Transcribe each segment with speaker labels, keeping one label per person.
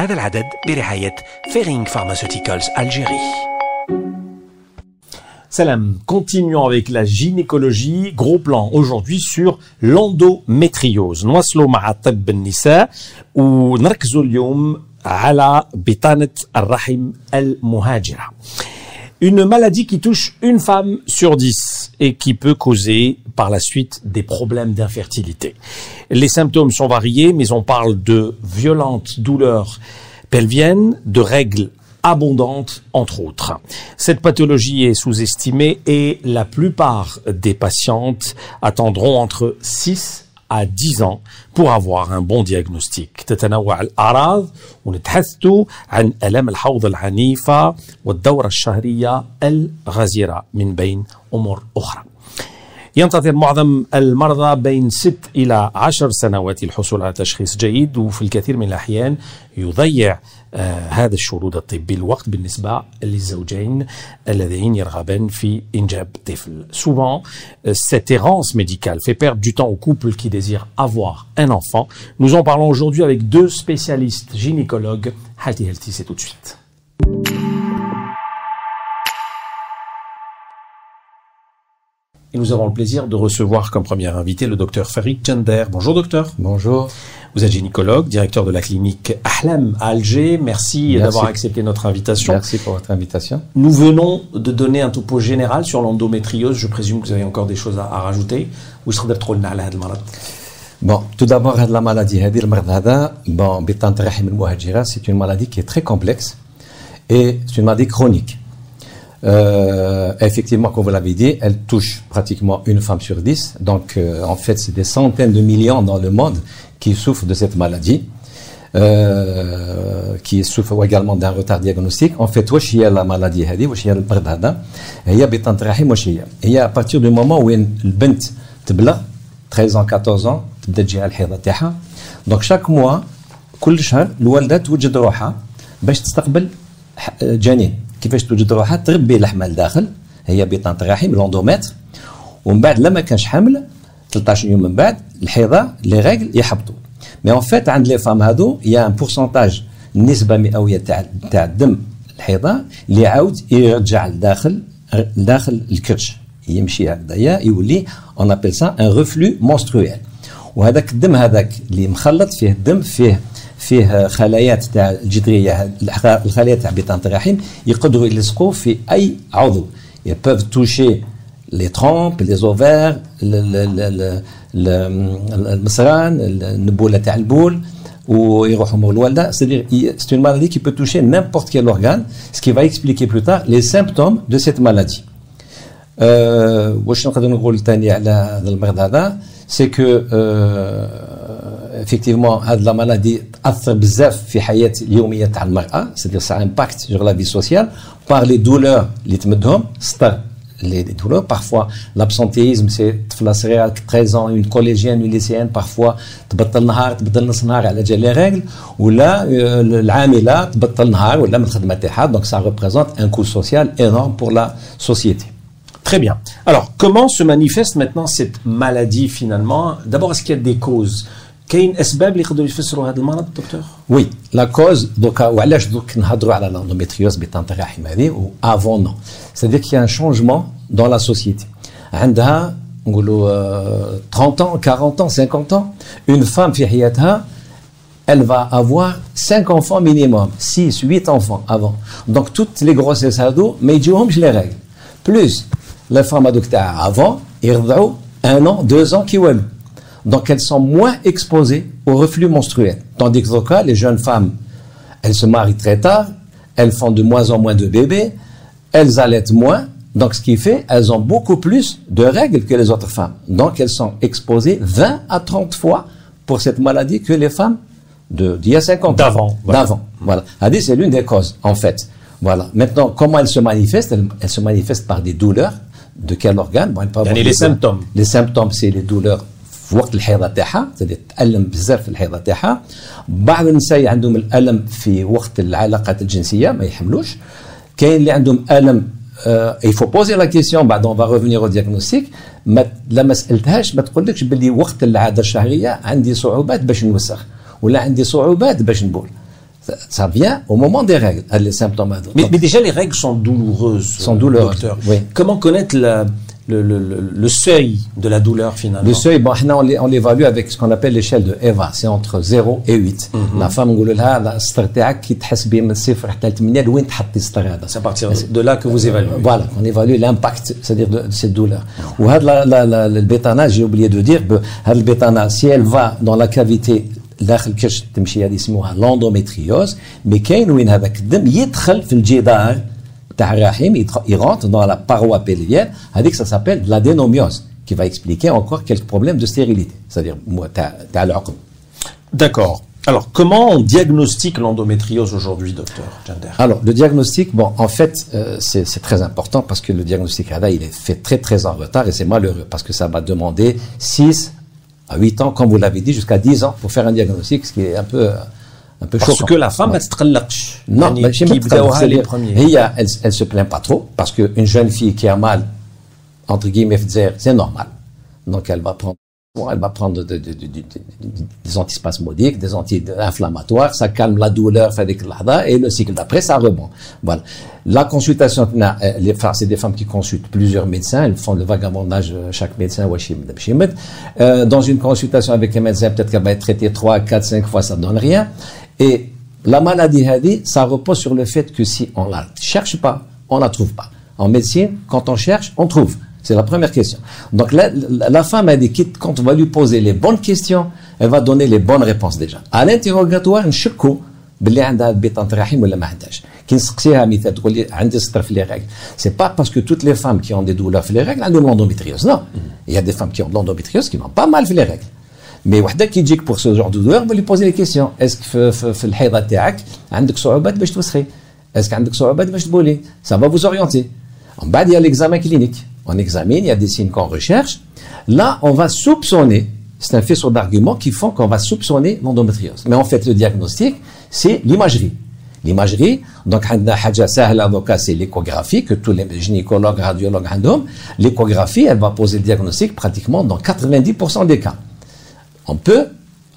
Speaker 1: هذا العدد برعاية فيرينغ Pharmaceuticals Algérie.
Speaker 2: Salam, continuons avec la gynécologie. Gros plan aujourd'hui sur l'endométriose. نواصلوا مع طب النساء ونركزوا اليوم على بطانة الرحم المهاجرة. Une maladie qui touche une femme sur dix et qui peut causer par la suite des problèmes d'infertilité. Les symptômes sont variés, mais on parle de violentes douleurs pelviennes, de règles abondantes, entre autres. Cette pathologie est sous-estimée et la plupart des patientes attendront entre 6 à 10 ans pour avoir un bon diagnostic. تتنوع الأعراض ونتحدث عن ألم الحوض العنيفة والدورة الشهرية الغزيرة من بين أمور أخرى. ينتظر معظم المرضى بين ست إلى عشر سنوات الحصول على تشخيص جيد وفي الكثير من الأحيان يضيع هذا الشرود الطبي الوقت بالنسبة للزوجين اللذين يرغبان في إنجاب طفل. Souvent, cette errance médicale fait perdre du temps aux couples qui désirent avoir un enfant. Nous en parlons aujourd'hui avec deux spécialistes gynécologues. Halti Halti, c'est tout de suite. Et nous avons le plaisir de recevoir comme premier invité le docteur Farid Chender. Bonjour docteur.
Speaker 3: Bonjour.
Speaker 2: Vous êtes gynécologue, directeur de la clinique Ahlem à Alger. Merci, d'avoir accepté notre invitation.
Speaker 3: Merci pour votre invitation.
Speaker 2: Nous venons de donner un topo général sur l'endométriose. Je présume que vous avez encore des choses à, à rajouter.
Speaker 3: Bon, tout d'abord, la maladie, bon, c'est une maladie qui est très complexe et c'est une maladie chronique. Euh, effectivement, comme vous l'avez dit, elle touche pratiquement une femme sur dix. Donc, euh, en fait, c'est des centaines de millions dans le monde qui souffrent de cette maladie, euh, qui souffrent également d'un retard diagnostique. En fait, واش هي la maladie هذه واش هي المرض هذا هي بطانة الرحم واش هي هي à partir du moment وين البنت تبلغ 13 ans 14 ans تبدا تجيها الحيضه تاعها دونك شاك موا كل شهر الوالده توجد روحها باش تستقبل ح- جنين كيفاش توجد روحها تربي لحمه لداخل هي بطانه الرحم لوندومتر ومن بعد لما كانش حمل 13 يوم من بعد الحيضة لي ريغل يحبطوا مي اون فيت عند لي فام هادو يا ان بورسونتاج النسبة مئوية تاع تاع الدم الحيضة اللي يعاود يرجع لداخل لداخل الكرش. يمشي هكذايا يولي اون ابل سا ان ريفلو مونسترويال وهذاك الدم هذاك اللي مخلط فيه الدم فيه فيه خلايات تاع الجدريه الخلايا تاع بطانه الرحم يقدروا يلصقوا في أي عضو. Peuvent toucher les trompes les ovaires ل- ل- ل- ل- المصران النبوله تاع البول ويروحوا مول الوالده c'est-à-dire il- c'est une maladie qui peut toucher n'importe quel organe ce qui va expliquer plus tard les symptômes de cette maladie euh, واش نقدر نقول ثاني على هذا المرض هذا سي كو effectivement هذه لا مالادي تاثر بزاف في حياه اليوميه تاع المراه سيدير سا امباكت sur la vie sociale par les douleurs اللي تمدهم سطر les les douleurs parfois l'absentéisme c'est طفله صغيره 13 ans une collégienne une lycéenne parfois تبطل نهار تبطل نص نهار على جال لي ريغل ولا آه، العامله تبطل نهار ولا من الخدمه تاعها donc ça représente un coût social énorme pour la société
Speaker 2: Très bien. Alors, comment se manifeste maintenant cette maladie finalement D'abord, est-ce qu'il y a des causes كاين اسباب اللي يقدروا يفسروا هذا المرض دكتور؟
Speaker 3: وي لا كوز دوكا وعلاش دوك نهضروا على l'endométriose بطانة الرحم هذه و افون نو سيدير كي ان شونجمون دون لا سوسيتي عندها نقولوا آه، 30 ans 40 ans 50 ans une femme في حياتها elle va avoir 5 enfants minimum 6 8 enfants avant donc toutes les grossesses هادو ما يجيوهمش les règles plus les femmes هذوك تاع avant يرضعوا un an deux ans كي والو donc elles sont moins exposées au reflux menstruel. Tandis que cas, les jeunes femmes, elles se marient très tard, elles font de moins en moins de bébés, elles allaitent moins, donc ce qui fait, elles ont beaucoup plus de règles que les autres femmes. Donc elles sont exposées 20 à 30 fois pour cette maladie que les femmes d'il y a 50 ans.
Speaker 2: D'avant. Voilà.
Speaker 3: D'avant. Voilà. c'est l'une des causes, en fait. Voilà. Maintenant, comment elle se manifeste elle, se manifeste par des douleurs. De quel organe? Bon,
Speaker 2: les symptômes.
Speaker 3: Les symptômes, c'est les douleurs في وقت الحيضة تاعها تبدا تألم بزاف في الحيضة تاعها بعض النساء عندهم الألم في وقت العلاقات الجنسية ما يحملوش كاين اللي عندهم ألم il faut poser la question بعد on va revenir au diagnostic ما لما سألتهاش ما تقولكش باللي وقت العادة الشهرية عندي صعوبات باش نوسخ ولا عندي صعوبات باش نبول Ça, ça vient au moment des règles, les symptômes.
Speaker 2: Mais, mais déjà, les règles sont douloureuses.
Speaker 3: Sont douloureuses,
Speaker 2: docteur.
Speaker 3: oui.
Speaker 2: Comment connaître la- le, le- le- le seuil de la douleur finalement
Speaker 3: Le seuil, bon, حنا on l'é- on l'évalue avec ce qu'on appelle l'échelle de EVA, c'est entre 0 et 8. La femme نقول لها لا السطر تاعك كي تحس به من صفر حتى ل 8 لوين تحطي السطر هذا؟
Speaker 2: C'est à partir de là que vous évaluez.
Speaker 3: Voilà, on évalue l'impact, c'est-à-dire de, de cette douleur. Ou had la, la, la, le bétana, j'ai oublié de dire, be- had le bétana, si elle va dans la cavité داخل الكرش تمشي هذه يسموها l'endométriose mais كاين وين هذاك الدم يدخل في الجدار Tahrahim, il, rentre dans la paroi pelvienne avec ça s'appelle l'adénomiose, qui va expliquer encore quelques problèmes de stérilité, c'est-à-dire
Speaker 2: D'accord. Alors, comment on diagnostique l'endométriose aujourd'hui, docteur Gender
Speaker 3: Alors, le diagnostic, bon, en fait, euh, c'est très important parce que le diagnostic ADA, il est fait très, très en retard et c'est malheureux parce que ça m'a demandé 6 à 8 ans, comme vous l'avez dit, jusqu'à 10 ans pour faire un diagnostic, ce qui est un peu euh,
Speaker 2: parce que la femme elle se trelleche
Speaker 3: non elle, elle, elle se plaint pas trop parce qu'une jeune fille qui a mal entre guillemets c'est normal donc elle va prendre elle va prendre des antispasmodiques, des anti-inflammatoires, ça calme la douleur, fait des et le cycle d'après, ça rebond. Voilà. La consultation, euh, c'est des femmes qui consultent plusieurs médecins, elles font le vagabondage, chaque médecin, euh, dans une consultation avec un médecin, peut-être qu'elle va être traitée 3, 4, 5 fois, ça donne rien. Et la maladie hadi, ça repose sur le fait que si on la cherche pas, on la trouve pas. En médecine, quand on cherche, on trouve. C'est la première question. Donc la, la, la femme a dit que quand on va lui poser les bonnes questions, elle va donner les bonnes réponses déjà. À l'interrogatoire, نشكو باللي عندها بطانة رحم ولا ما عندهاش. كي نسقسيها مثال تقول لي عندي سطر في les règles. C'est pas parce que toutes les femmes qui ont des douleurs في les règles عندهم l'endométriose. Non. Il y a des femmes qui ont de l'endométriose qui n'ont pas mal في les règles. Mais وحده كي تجيك pour ce genre de douleur, on va lui poser les questions. Est-ce que في, في, في الحيضة تاعك عندك صعوبات باش توسخي؟ Est-ce que عندك صعوبات باش تبولي؟ Ça va vous orienter. En bas, il y a l'examen clinique. On examine, il y a des signes qu'on recherche. Là, on va soupçonner, c'est un faisceau d'arguments qui font qu'on va soupçonner l'endométriose. Mais en fait, le diagnostic, c'est l'imagerie. L'imagerie, donc, عندنا حاجة سهلة دوكا, c'est l'échographie, que tous les gynécologues, radiologues عندهم. L'échographie, elle va poser le diagnostic pratiquement dans 90% des cas. On peut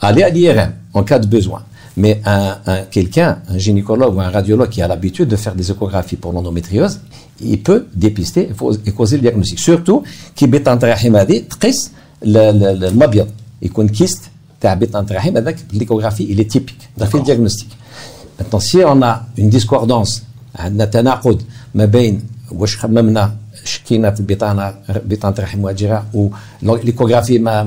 Speaker 3: aller à l'IRM en cas de besoin. Mais un, un- quelqu'un, un gynécologue ou un radiologue qui a l'habitude de faire des échographies pour l'endométriose, il peut dépister et faut- et causer le diagnostic. Surtout, qui بطانة الرحم هذه تقيس ال- ال- المبيض يكون كيست تاع بطانة الرحم هذاك l'échographie il est typique ده في الديagnostic. Maintenant, si on a une discordance, عندنا تناقض ما بين واش خممنا شكينا في البطانه بطانه الرحم واجره وليكوغرافي ما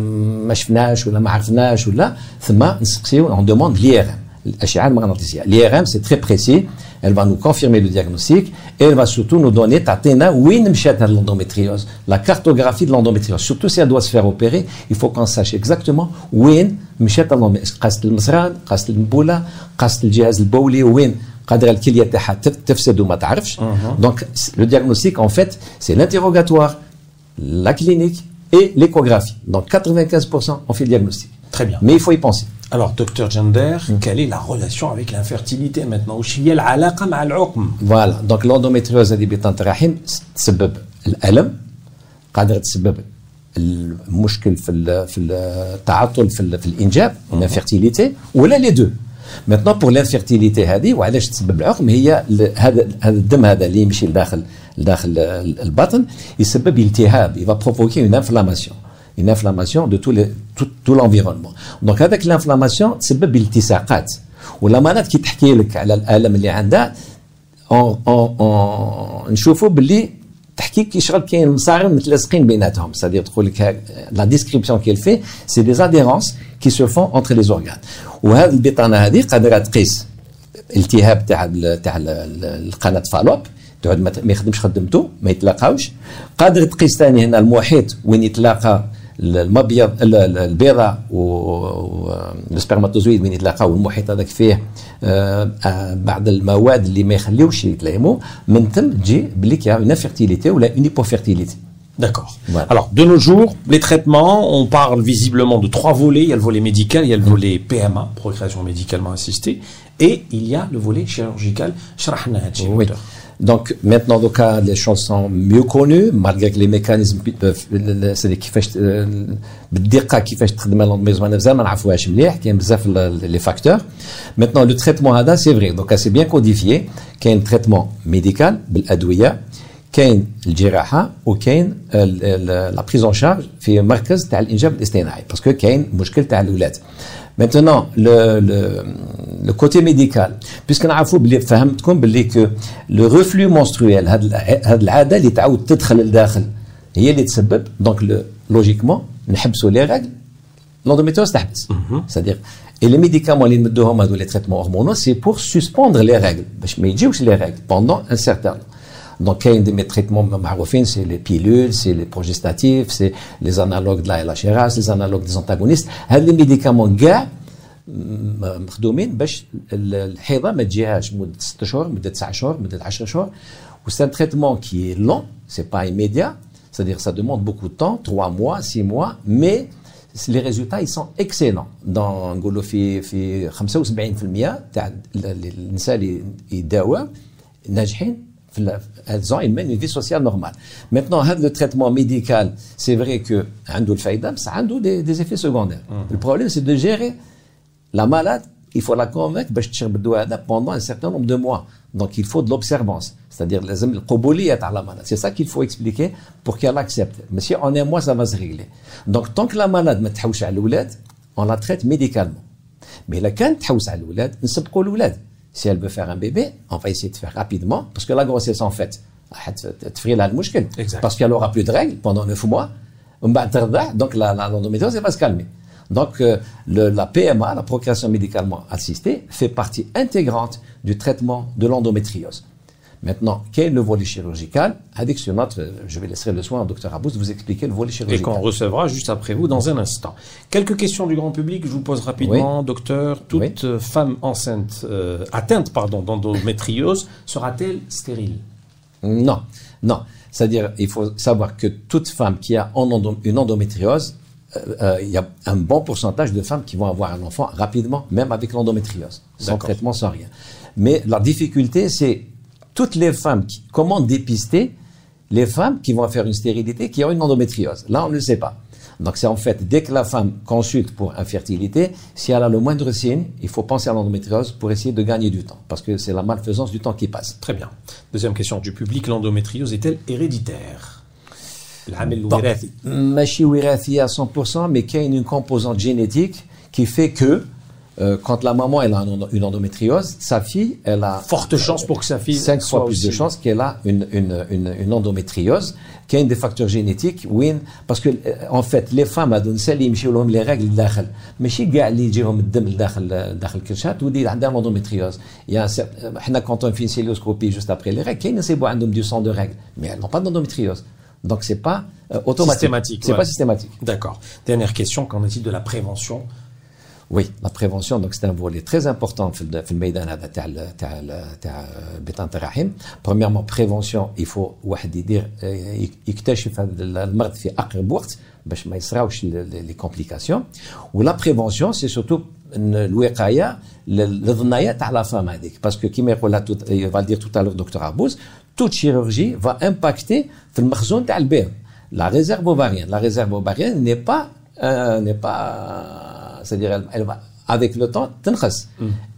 Speaker 3: ما شفناش ولا ما عرفناش ولا ثم نسقسيو اون دوموند لي ار ام الاشعه المغناطيسيه لي ار ام سي تري بريسي elle va nous confirmer le diagnostic et elle va surtout nous donner تعطينا وين مشات هاد l'endométriose la cartographie de l'endométriose surtout si elle doit se faire opérer il faut qu'on sache exactement وين مشات l'endométriose قاست المصران قاست المبوله قاست الجهاز البولي وين قادره الكليه تاعها تف- تفسد وما تعرفش donc le diagnostic en fait c'est l'interrogatoire la clinique et l'échographie donc 95% on fait le diagnostic
Speaker 2: Très bien.
Speaker 3: mais il faut y penser
Speaker 2: Alors, docteur Gender, quelle est la relation avec l'infertilité maintenant وش هي العلاقة مع العقم
Speaker 3: فوالا دونك لوندوميتريوز هذه بطانه الرحم تسبب الالم قادره تسبب المشكل في ال- في التعطل في, ال- في الانجاب الانفيرتيليتي ولا لي دو ميتنون بور لانفيرتيليتي هذه وعلاش تسبب العقم هي ال- هذا هذا الدم هذا اللي يمشي لداخل لداخل ال- البطن يسبب التهاب يبقى بروفوكي اون انفلاماسيون une inflammation de tout, les, tout, tout l'environnement. Donc avec l'inflammation تسبب التصاقات ولا مرات كي تحكي لك على الالم اللي عندها اون اون اون نشوفوا باللي تحكي كي شغل كاين مصارم متلاصقين بيناتهم سادير تقول لك لا ديسكريبسيون كيل في سي دي اديرونس كي سو فون انتر لي زورغان وهذه البطانة هذه قادرة تقيس التهاب تاع تاع ال- ال- القناة فالوب. تقعد ما يخدمش خدمته ما يتلاقاوش. قادر تقيس ثاني هنا المحيط وين يتلاقى ال- المبيض ال- ال- البيضة والسبرماتوزويد وين يتلاقاو المحيط هذاك فيه آه، آه، بعض المواد اللي ما يخليوش يتلايموا من ثم تجي بلي كاين اون انفيرتيليتي ولا اون هيبوفيرتيليتي
Speaker 2: D'accord.
Speaker 3: Voilà.
Speaker 2: Alors, de nos jours, les traitements, on parle visiblement de trois volets. Il y a le volet médical, il y a le volet PMA, procréation médicalement assistée, et il y a le volet chirurgical. شرحنا هادشي
Speaker 3: Oui.
Speaker 2: docteur.
Speaker 3: Donc maintenant, donc, les choses sont mieux connues, malgré que les mécanismes, c'est كيفاش بالدقة كيفاش تخدم l'endométriose ما مازال ما نعرفوهاش مليح كاين بزاف les facteurs. Maintenant le traitement هذا c'est vrai, donc c'est bien codifié, كاين traitement médical بالأدوية كاين الجراحة وكاين la prise en charge في مركز تاع الإنجاب الاصطناعي باسكو كاين مشكل تاع الأولاد. Maintenant, le, le, le côté médical, puisque نعرفوا بلي فهمتكم بلي que le reflux menstruel هاد هاد العاده اللي تعاود تدخل لداخل هي اللي تسبب دونك لوجيكمون نحبسوا لي ريغل l'endométriose تحبس c'est-à-dire et les médicaments اللي نمدوهم هادو لي تريتمون هرمونaux c'est pour suspendre les règles باش ما يجيوش les règles pendant un certain temps donc, il y a des traitements maroufins, c'est les pilules, c'est les progestatifs, c'est les analogues de la LHRH, les analogues des antagonistes. Les médicaments, gars, مخدومين باش الحيضه ما تجيهاش مده 6 شهور مده 9 شهور مده 10 شهور c'est un traitement qui est long c'est pas immédiat c'est-à-dire ça demande beaucoup de temps 3 mois 6 mois mais les résultats ils sont excellents dans نقولوا في في 75% تاع النساء اللي يداوا ناجحين elles ont une vie sociale normale. Maintenant, le traitement médical, c'est vrai que a des, des effets secondaires. Mm. Le problème, c'est de gérer la malade. Il faut la convaincre pendant un certain nombre de mois. Donc, il faut de l'observance. C'est-à-dire, la malade. C'est ça qu'il faut expliquer pour qu'elle accepte. Mais si en un mois, ça va se régler. Donc, tant que la malade ne on la traite médicalement. Mais la l'oulad, on. Si elle veut faire un bébé, on va essayer de faire rapidement, parce que la grossesse, en fait, parce qu'elle aura plus de règles pendant 9 mois. Donc l'endométriose va se calmer. Donc euh, le, la PMA, la procréation médicalement assistée, fait partie intégrante du traitement de l'endométriose. Maintenant, quel est le volet chirurgical? Avec je vais laisser le soin au docteur Abous de vous expliquer le volet chirurgical.
Speaker 2: Et qu'on recevra juste après vous dans un instant. Quelques questions du grand public, je vous pose rapidement, docteur. Toute femme enceinte, euh, atteinte pardon, d'endométriose sera-t-elle stérile?
Speaker 3: Non, non. C'est-à-dire, il faut savoir que toute femme qui a une endométriose, euh, euh, il y a un bon pourcentage de femmes qui vont avoir un enfant rapidement, même avec l'endométriose, sans traitement, sans rien. Mais la difficulté, c'est toutes les femmes, qui, comment dépister les femmes qui vont faire une stérilité qui ont une endométriose Là, on ne le sait pas. Donc c'est en fait, dès que la femme consulte pour infertilité, si elle a le moindre signe, il faut penser à l'endométriose pour essayer de gagner du temps, parce que c'est la malfaisance du temps qui passe.
Speaker 2: Très bien. Deuxième question du public, l'endométriose est-elle héréditaire
Speaker 3: ماشي وراثية à 100% mais qu'il y a une composante génétique qui fait que euh, quand la maman elle a une endométriose, sa fille, elle a
Speaker 2: forte chance pour que sa fille
Speaker 3: cinq fois plus de chances qu'elle a une, une, une, une endométriose, qu'il y a des facteurs génétiques, oui, parce que euh, en fait les femmes هذو اللي يمشيو لهم les règles لداخل ماشي كاع اللي يجيهم الدم لداخل داخل الكرشات ودي عندها l'endométriose. Il y a احنا quand on fait une célioscopie juste après les règles, كاين نسيبوا عندهم du sang de règles, mais elles n'ont pas d'endométriose. Donc c'est pas euh, automatique.
Speaker 2: Systématique.
Speaker 3: C'est ouais. pas systématique.
Speaker 2: D'accord. Dernière question, qu'en est-il de la prévention
Speaker 3: oui, la prévention, donc c'est un volet très important dans le ميدان هذا تاع تاع تاع بطانة الرحم. Premièrement, prévention, il faut واحد يدير يكتشف هذا المرض في أقرب وقت باش ما يصراوش لي كومبليكاسيون. ولا بريفونسيون سي سورتو الوقايه للظنايا تاع لا فام هذيك باسكو كيما يقولها va dire tout à l'heure docteur Arbous, toute chirurgie va impacter في المخزون تاع البيض. La réserve ovarienne, la réserve ovarienne n'est pas euh, n'est pas c'est-à-dire elle, va avec le temps تنقص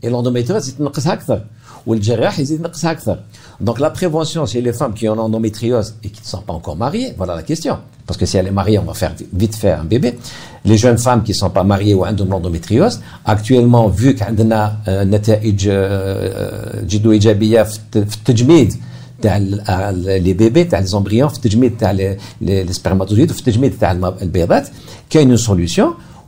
Speaker 3: et l'endométriose تنقصها اكثر والجراح يزيد ينقصها اكثر donc la prévention chez les femmes qui ont l'endométriose et qui ne sont pas encore mariées voilà la question parce que si elle est mariée on va faire vite faire un bébé les jeunes femmes qui ne sont pas mariées ou عندهم l'endométriose actuellement vu qu'عندنا نتائج جدو ايجابيه في التجميد تاع لي بيبي تاع لي زومبريون في التجميد تاع لي سبرماتوزويد وفي التجميد تاع البيضات كاين سوليوشن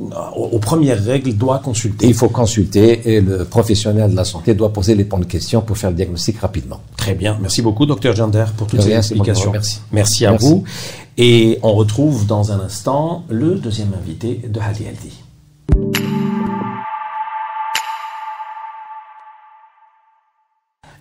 Speaker 2: aux, premières règles, doit consulter.
Speaker 3: Il faut consulter et le professionnel de la santé doit poser les bonnes questions pour faire le diagnostic rapidement.
Speaker 2: Très bien. Merci beaucoup, docteur Gender, pour toutes ces explications.
Speaker 3: remercie.
Speaker 2: Merci à
Speaker 3: Merci.
Speaker 2: vous. Et on retrouve dans un instant le deuxième invité de Hadi Aldi.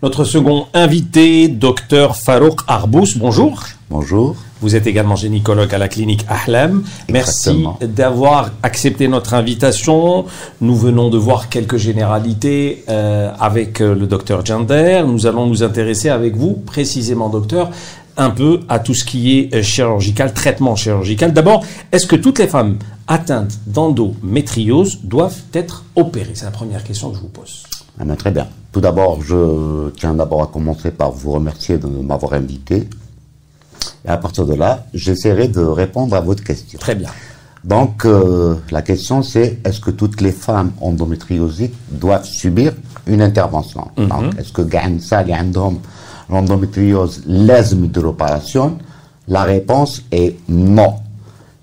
Speaker 2: Notre second invité, docteur Farouk Arbous. Bonjour.
Speaker 4: Bonjour.
Speaker 2: Vous êtes également gynécologue à la clinique Ahlam. Merci d'avoir accepté notre invitation. Nous venons de voir quelques généralités euh, avec euh, le docteur Gender. Nous allons nous intéresser avec vous, précisément docteur, un peu à tout ce qui est euh, chirurgical, traitement chirurgical. D'abord, est-ce que toutes les femmes atteintes d'endométriose doivent être opérées? C'est la première question que je vous pose.
Speaker 4: Ah ben, très bien. Tout d'abord, je tiens d'abord à commencer par vous remercier de m'avoir invité. Et à partir de là, j'essaierai de répondre à votre question.
Speaker 2: Très bien.
Speaker 4: Donc, euh, la question c'est est-ce que toutes les femmes endométriosiques doivent subir une intervention Donc, est-ce que gagne ça, l'endométriose, لازم يديروا opération La réponse est non.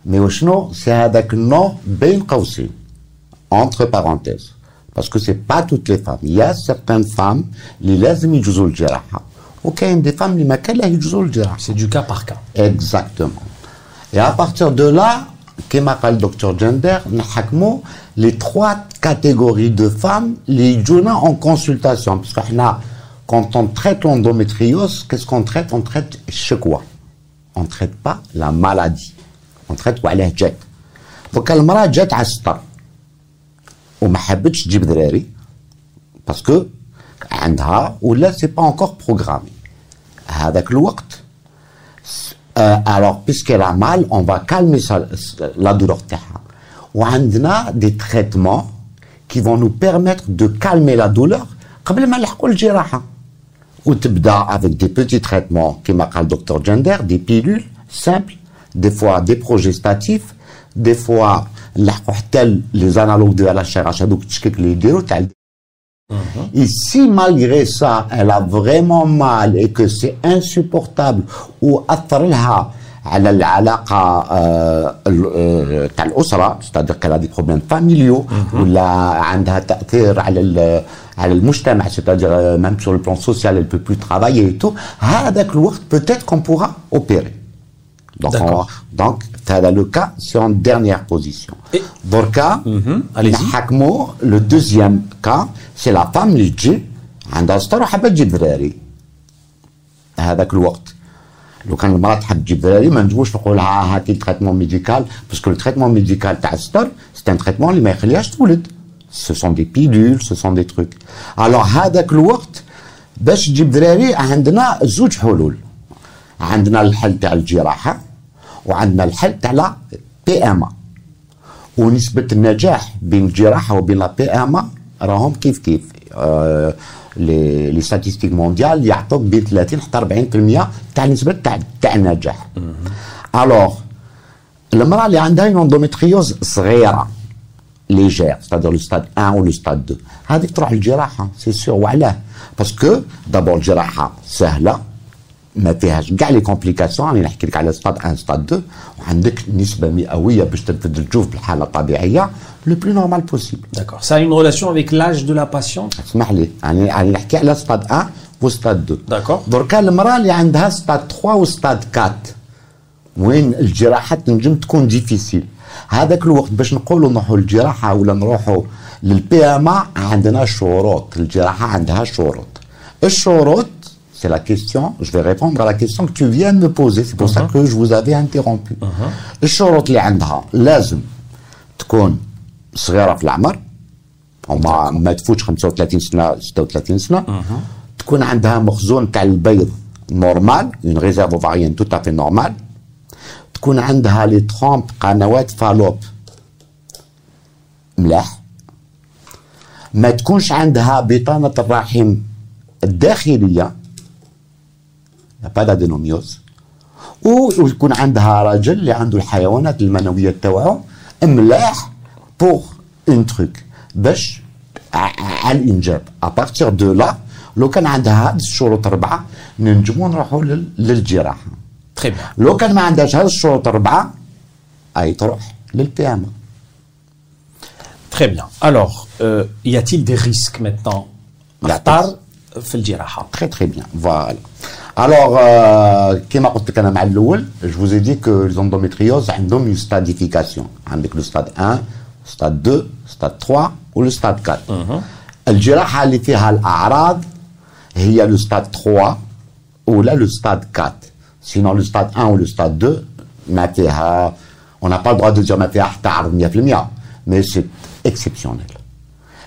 Speaker 4: Mais وشنو c'est هذاك non بين قوسين entre parenthèses. Parce que c'est pas toutes les femmes. Il y a certaines femmes اللي لازم يجوزوا الجراحة. وكاين des femmes اللي ما كان لا يجوزوا الجراحة.
Speaker 2: C'est du cas par cas.
Speaker 4: Exactement. Et à partir de là, كما قال دكتور جندر نحكموا les trois catégories de femmes اللي يجونا en consultation parce qu'احنا quand on traite l'endométriose, qu'est-ce qu'on traite On traite quoi On traite pas la maladie. On traite وعليه جات. Donc المرأة جات على السطر وما حبتش تجيب ذراري باسكو عندها ولا سي با انكور بروغرامي هذاك الوقت Euh, alors, puisqu'elle a mal, on va calmer sa- la douleur تاعها. وعندنا des traitements qui vont nous permettre de calmer la douleur قبل ما نلحقوا الجراحة. وتبدا avec des petits traitements كما قال دكتور جندر des pilules simples des fois des progestatifs des fois نلحقوا حتى les analogues de la chirurgie هذوك التشكيك اللي يديروا تاع Et si malgré ça, elle a vraiment mal et que c'est insupportable ou أثر لها على العلاقة آه، ال- آه، تاع الأسرة c'est-à-dire qu'elle a des problèmes familiaux ولا عندها تأثير على ال- على المجتمع c'est-à-dire euh, même sur le plan social elle peut plus travailler et tout هذاك الوقت peut-être qu'on pourra opérer donc, on,
Speaker 2: D'accord.
Speaker 4: donc هذا le cas c'est en dernière position
Speaker 2: Et-
Speaker 4: دركا
Speaker 2: Allez-y.
Speaker 4: نحكموا le deuxième cas c'est la femme اللي تجي عندها سطر وحابه تجيب ذراري هذاك الوقت لو كان المراه تحب تجيب ذراري ما نجموش نقول لها هاتي التريتمون ميديكال باسكو التريتمون ميديكال تاع السطر سي ان تريتمون اللي ما يخليهاش تولد ce sont des pilules ce sont des trucs alors هذاك الوقت باش تجيب ذراري عندنا زوج حلول عندنا الحل تاع الجراحه وعندنا الحل تاع لا بي ام ونسبة النجاح بين الجراحة وبين لا بي ام راهم كيف كيف. آه لي لي ستاتيستيك مونديال يعطوك بين 30 حتى 40% تاع نسبة تاع تاع النجاح. الوغ المرأة اللي عندها endométriose صغيرة ليجير c'est-à-dire le stade 1 ou le stade 2 هذيك تروح للجراحة سي سور وعلاه. باسكو دابور الجراحة سهلة. ما فيهاش كاع لي كومبليكاسيون راني نحكي لك على ستاد 1 ستاد 2 وعندك نسبة مئوية باش تنفذ الجوف بالحالة الطبيعية لو بلو نورمال بوسيبل.
Speaker 2: Ça a une relation avec l'âge de la patiente?
Speaker 4: اسمح لي. يعني راني نحكي على ستاد 1 وستاد 2
Speaker 2: D'accord.
Speaker 4: دركا المرأة اللي عندها ستاد 3 وستاد 4 وين الجراحة تنجم تكون ديفيسيل هذاك الوقت باش نقولوا نروحوا للجراحة ولا نروحوا للبي إم عندنا شروط. الجراحة عندها شروط. الشروط c'est la question, je vais répondre à la question que tu viens de me poser, c'est pour ça que je vous avais interrompu. الشروط اللي عندها لازم تكون صغيرة في العمر وما ما تفوتش 35 سنة 36 سنة تكون عندها مخزون تاع البيض نورمال اون ريزيرف اوفاريان تو تافي نورمال تكون عندها لي ترومب قنوات فالوب ملاح ما تكونش عندها بطانة الرحم الداخلية با دادينوميوز ويكون عندها راجل اللي عنده الحيوانات المنوية تاوعو ملاح بوغ اون تروك باش على الإنجاب ابارتيغ دو لا لو كان عندها هاد الشروط اربعه ننجمو نروحوا لل- للجراحه
Speaker 2: bien.
Speaker 4: لو كان ما عندهاش هاد الشروط اربعه أي تروح للبي ام
Speaker 2: Très bien. Alors, euh, y a-t-il des risques maintenant
Speaker 4: D'accord.
Speaker 2: نختار في الجراحة.
Speaker 4: Très très bien, voilà. Alors, euh, كما قلت لك أنا مع الأول, je vous ai dit que les endométrioses عندهم une stadification. عندك le stade 1, stade 2, stade 3 ou le stade 4. الجراحة اللي فيها الأعراض هي le stade 3 ou là le stade 4. Sinon le stade 1 ou le stade 2 ما فيها on n'a pas le droit de dire ما فيها حتى عرض 100% mais c'est exceptionnel.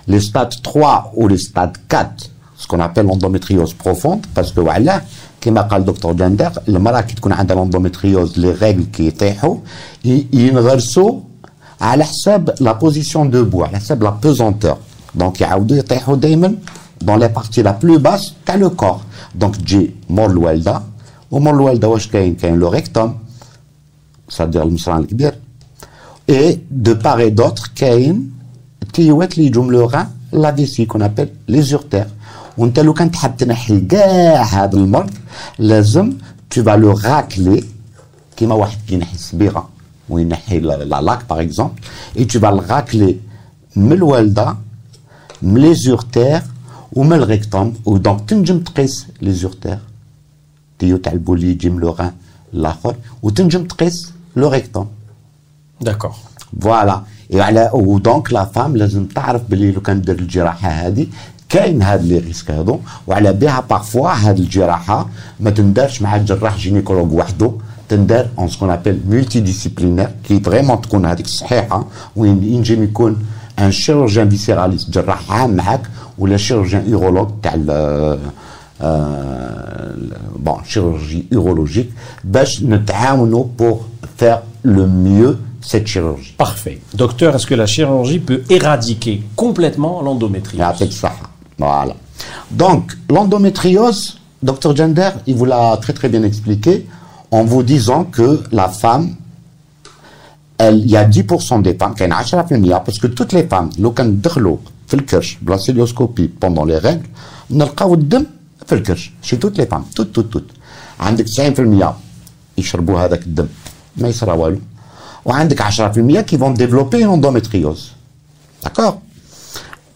Speaker 4: Le stade 3 ou le stade 4 ce qu'on appelle l'endométriose profonde parce que voilà كما قال دكتور جندر المرأة كي تكون عندها l'endométriose les règles كي يطيحوا ي- ينغرسوا على حساب لا بوزيسيون دوبو على حساب لا بيزونتور دونك يعاودوا يطيحوا دائما dans les parties la plus basse تاع لو كور دونك تجي مور الوالده ومور الوالده واش كاين كاين لو ريكتوم c'est-à-dire المصران الكبير et de part et d'autre كاين التيوات اللي يجوا من لو غان لا فيسي كون ابل لي زورتير وانت لو كان تحب تنحي كاع هذا المرض لازم tu vas le racler كيما واحد كينحي السبيغه وينحي لا لا لاك باغ اكزومبل tu vas le racler من الوالدة من لي زورتير ومن الريكتوم ودونك تنجم تقيس لي زورتير تيو تاع البولي يجي من لو غان الآخر وتنجم تقيس لو ريكتوم
Speaker 2: D'accord.
Speaker 4: فوالا على ودونك لا فام لازم تعرف باللي لو كان دير الجراحة هذه كاين هاد لي ريسك هذو وعلى بها بارفوا هاد الجراحه ما تندارش مع جراح جينيكولوج وحده تندار اون سكون ابل مولتي ديسيبلينير كي فريمون تكون هذيك الصحيحه وين ينجم يكون ان شيروجيان فيسيراليست جراح عام معاك ولا شيروجيان ايرولوج تاع ال- آه، bon, chirurgie urologique باش نتعاونوا pour faire le mieux cette chirurgie
Speaker 2: Parfait. Docteur, est-ce que la chirurgie peut éradiquer complètement l'endométriose
Speaker 4: يعطيك الصحة voilà donc l'endométriose docteur Gender il vous l'a très très bien expliqué en vous disant que la femme elle, il y a 10% des femmes, كاين 10% parce que toutes les femmes لو كان دخلوا في الكرش بلا سيليوسكوبي pendant les règles نلقاو الدم في الكرش chez toutes les femmes toutes toutes toutes عندك 90% يشربوا هذاك الدم ما يصرى والو وعندك 10% qui vont développer une endométriose d'accord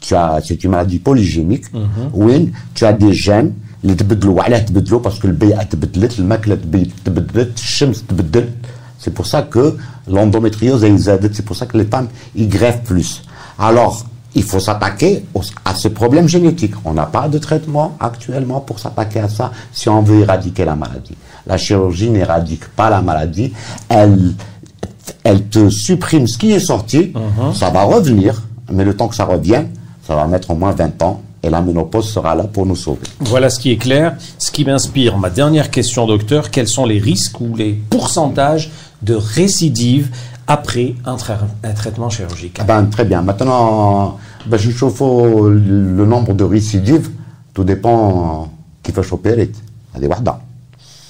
Speaker 4: tu as c'est une maladie polygénique وين tu as des gènes اللي تبدلوا وعلاه تبدلوا باسكو البيئه تبدلت الماكله تبي- تبدلت الشمس تبدلت c'est pour ça que l'endométriose elle زادت c'est pour ça que les femmes ils greffent plus alors il faut s'attaquer au- à ce problème génétique on n'a pas de traitement actuellement pour s'attaquer à ça si on veut éradiquer la maladie la chirurgie n'éradique pas la maladie elle elle te supprime ce qui est sorti, ça va revenir, mais le temps que ça revienne, ça va mettre au moins 20 ans, et la ménopause sera là pour nous sauver.
Speaker 2: Voilà ce qui est clair. Ce qui m'inspire, ma dernière question, docteur, quels sont les risques ou les pourcentages de récidive après un, tra- un traitement
Speaker 4: Ah
Speaker 2: chirurgical
Speaker 4: ben, très bien. Maintenant, ben, je chauffe le nombre de récidives, tout dépend qui fait choper.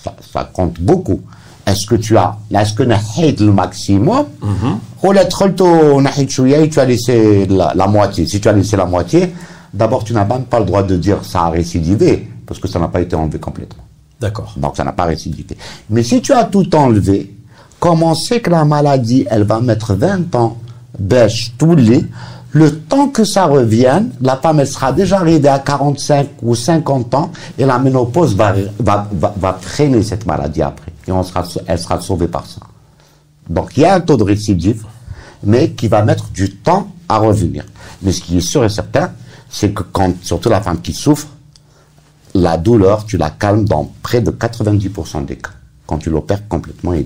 Speaker 4: Ça, ça compte beaucoup est-ce que tu as, est-ce que le maximum, mhm. tu as laissé la, moitié. Si tu as laissé la moitié, d'abord tu n'as même pas le droit de dire ça a récidivé, parce que ça n'a pas été enlevé complètement.
Speaker 2: D'accord.
Speaker 4: Donc ça n'a pas récidivé. Mais si tu as tout enlevé, comme on sait que la maladie, elle va mettre 20 ans, bêche tout les, le temps que ça revienne, la femme, elle sera déjà arrivée à 45 ou 50 ans et la ménopause va, va, va, va traîner cette maladie après. Et elle sera sauvée par ça. Donc il y a un taux de récidive, mais qui va mettre du temps à revenir. Mais ce qui est sûr et certain, c'est que quand, surtout la femme qui souffre, la douleur, tu la calmes dans près de 90% des cas. Quand tu l'opères complètement, et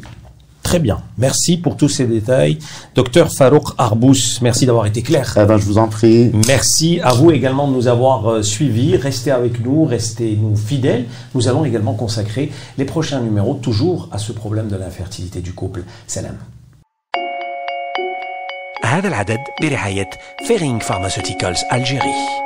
Speaker 2: Très bien. Merci pour tous ces détails. Docteur Farouk Arbous, merci d'avoir été clair.
Speaker 4: eh ben, je vous en prie.
Speaker 2: Merci à vous également de nous avoir euh, suivis. Restez avec nous, restez nous fidèles. Nous allons également consacrer les prochains numéros toujours à ce problème de l'infertilité du couple. Salam. هذا العدد برعاية فيرينغ فارماسيوتيكالز الجيري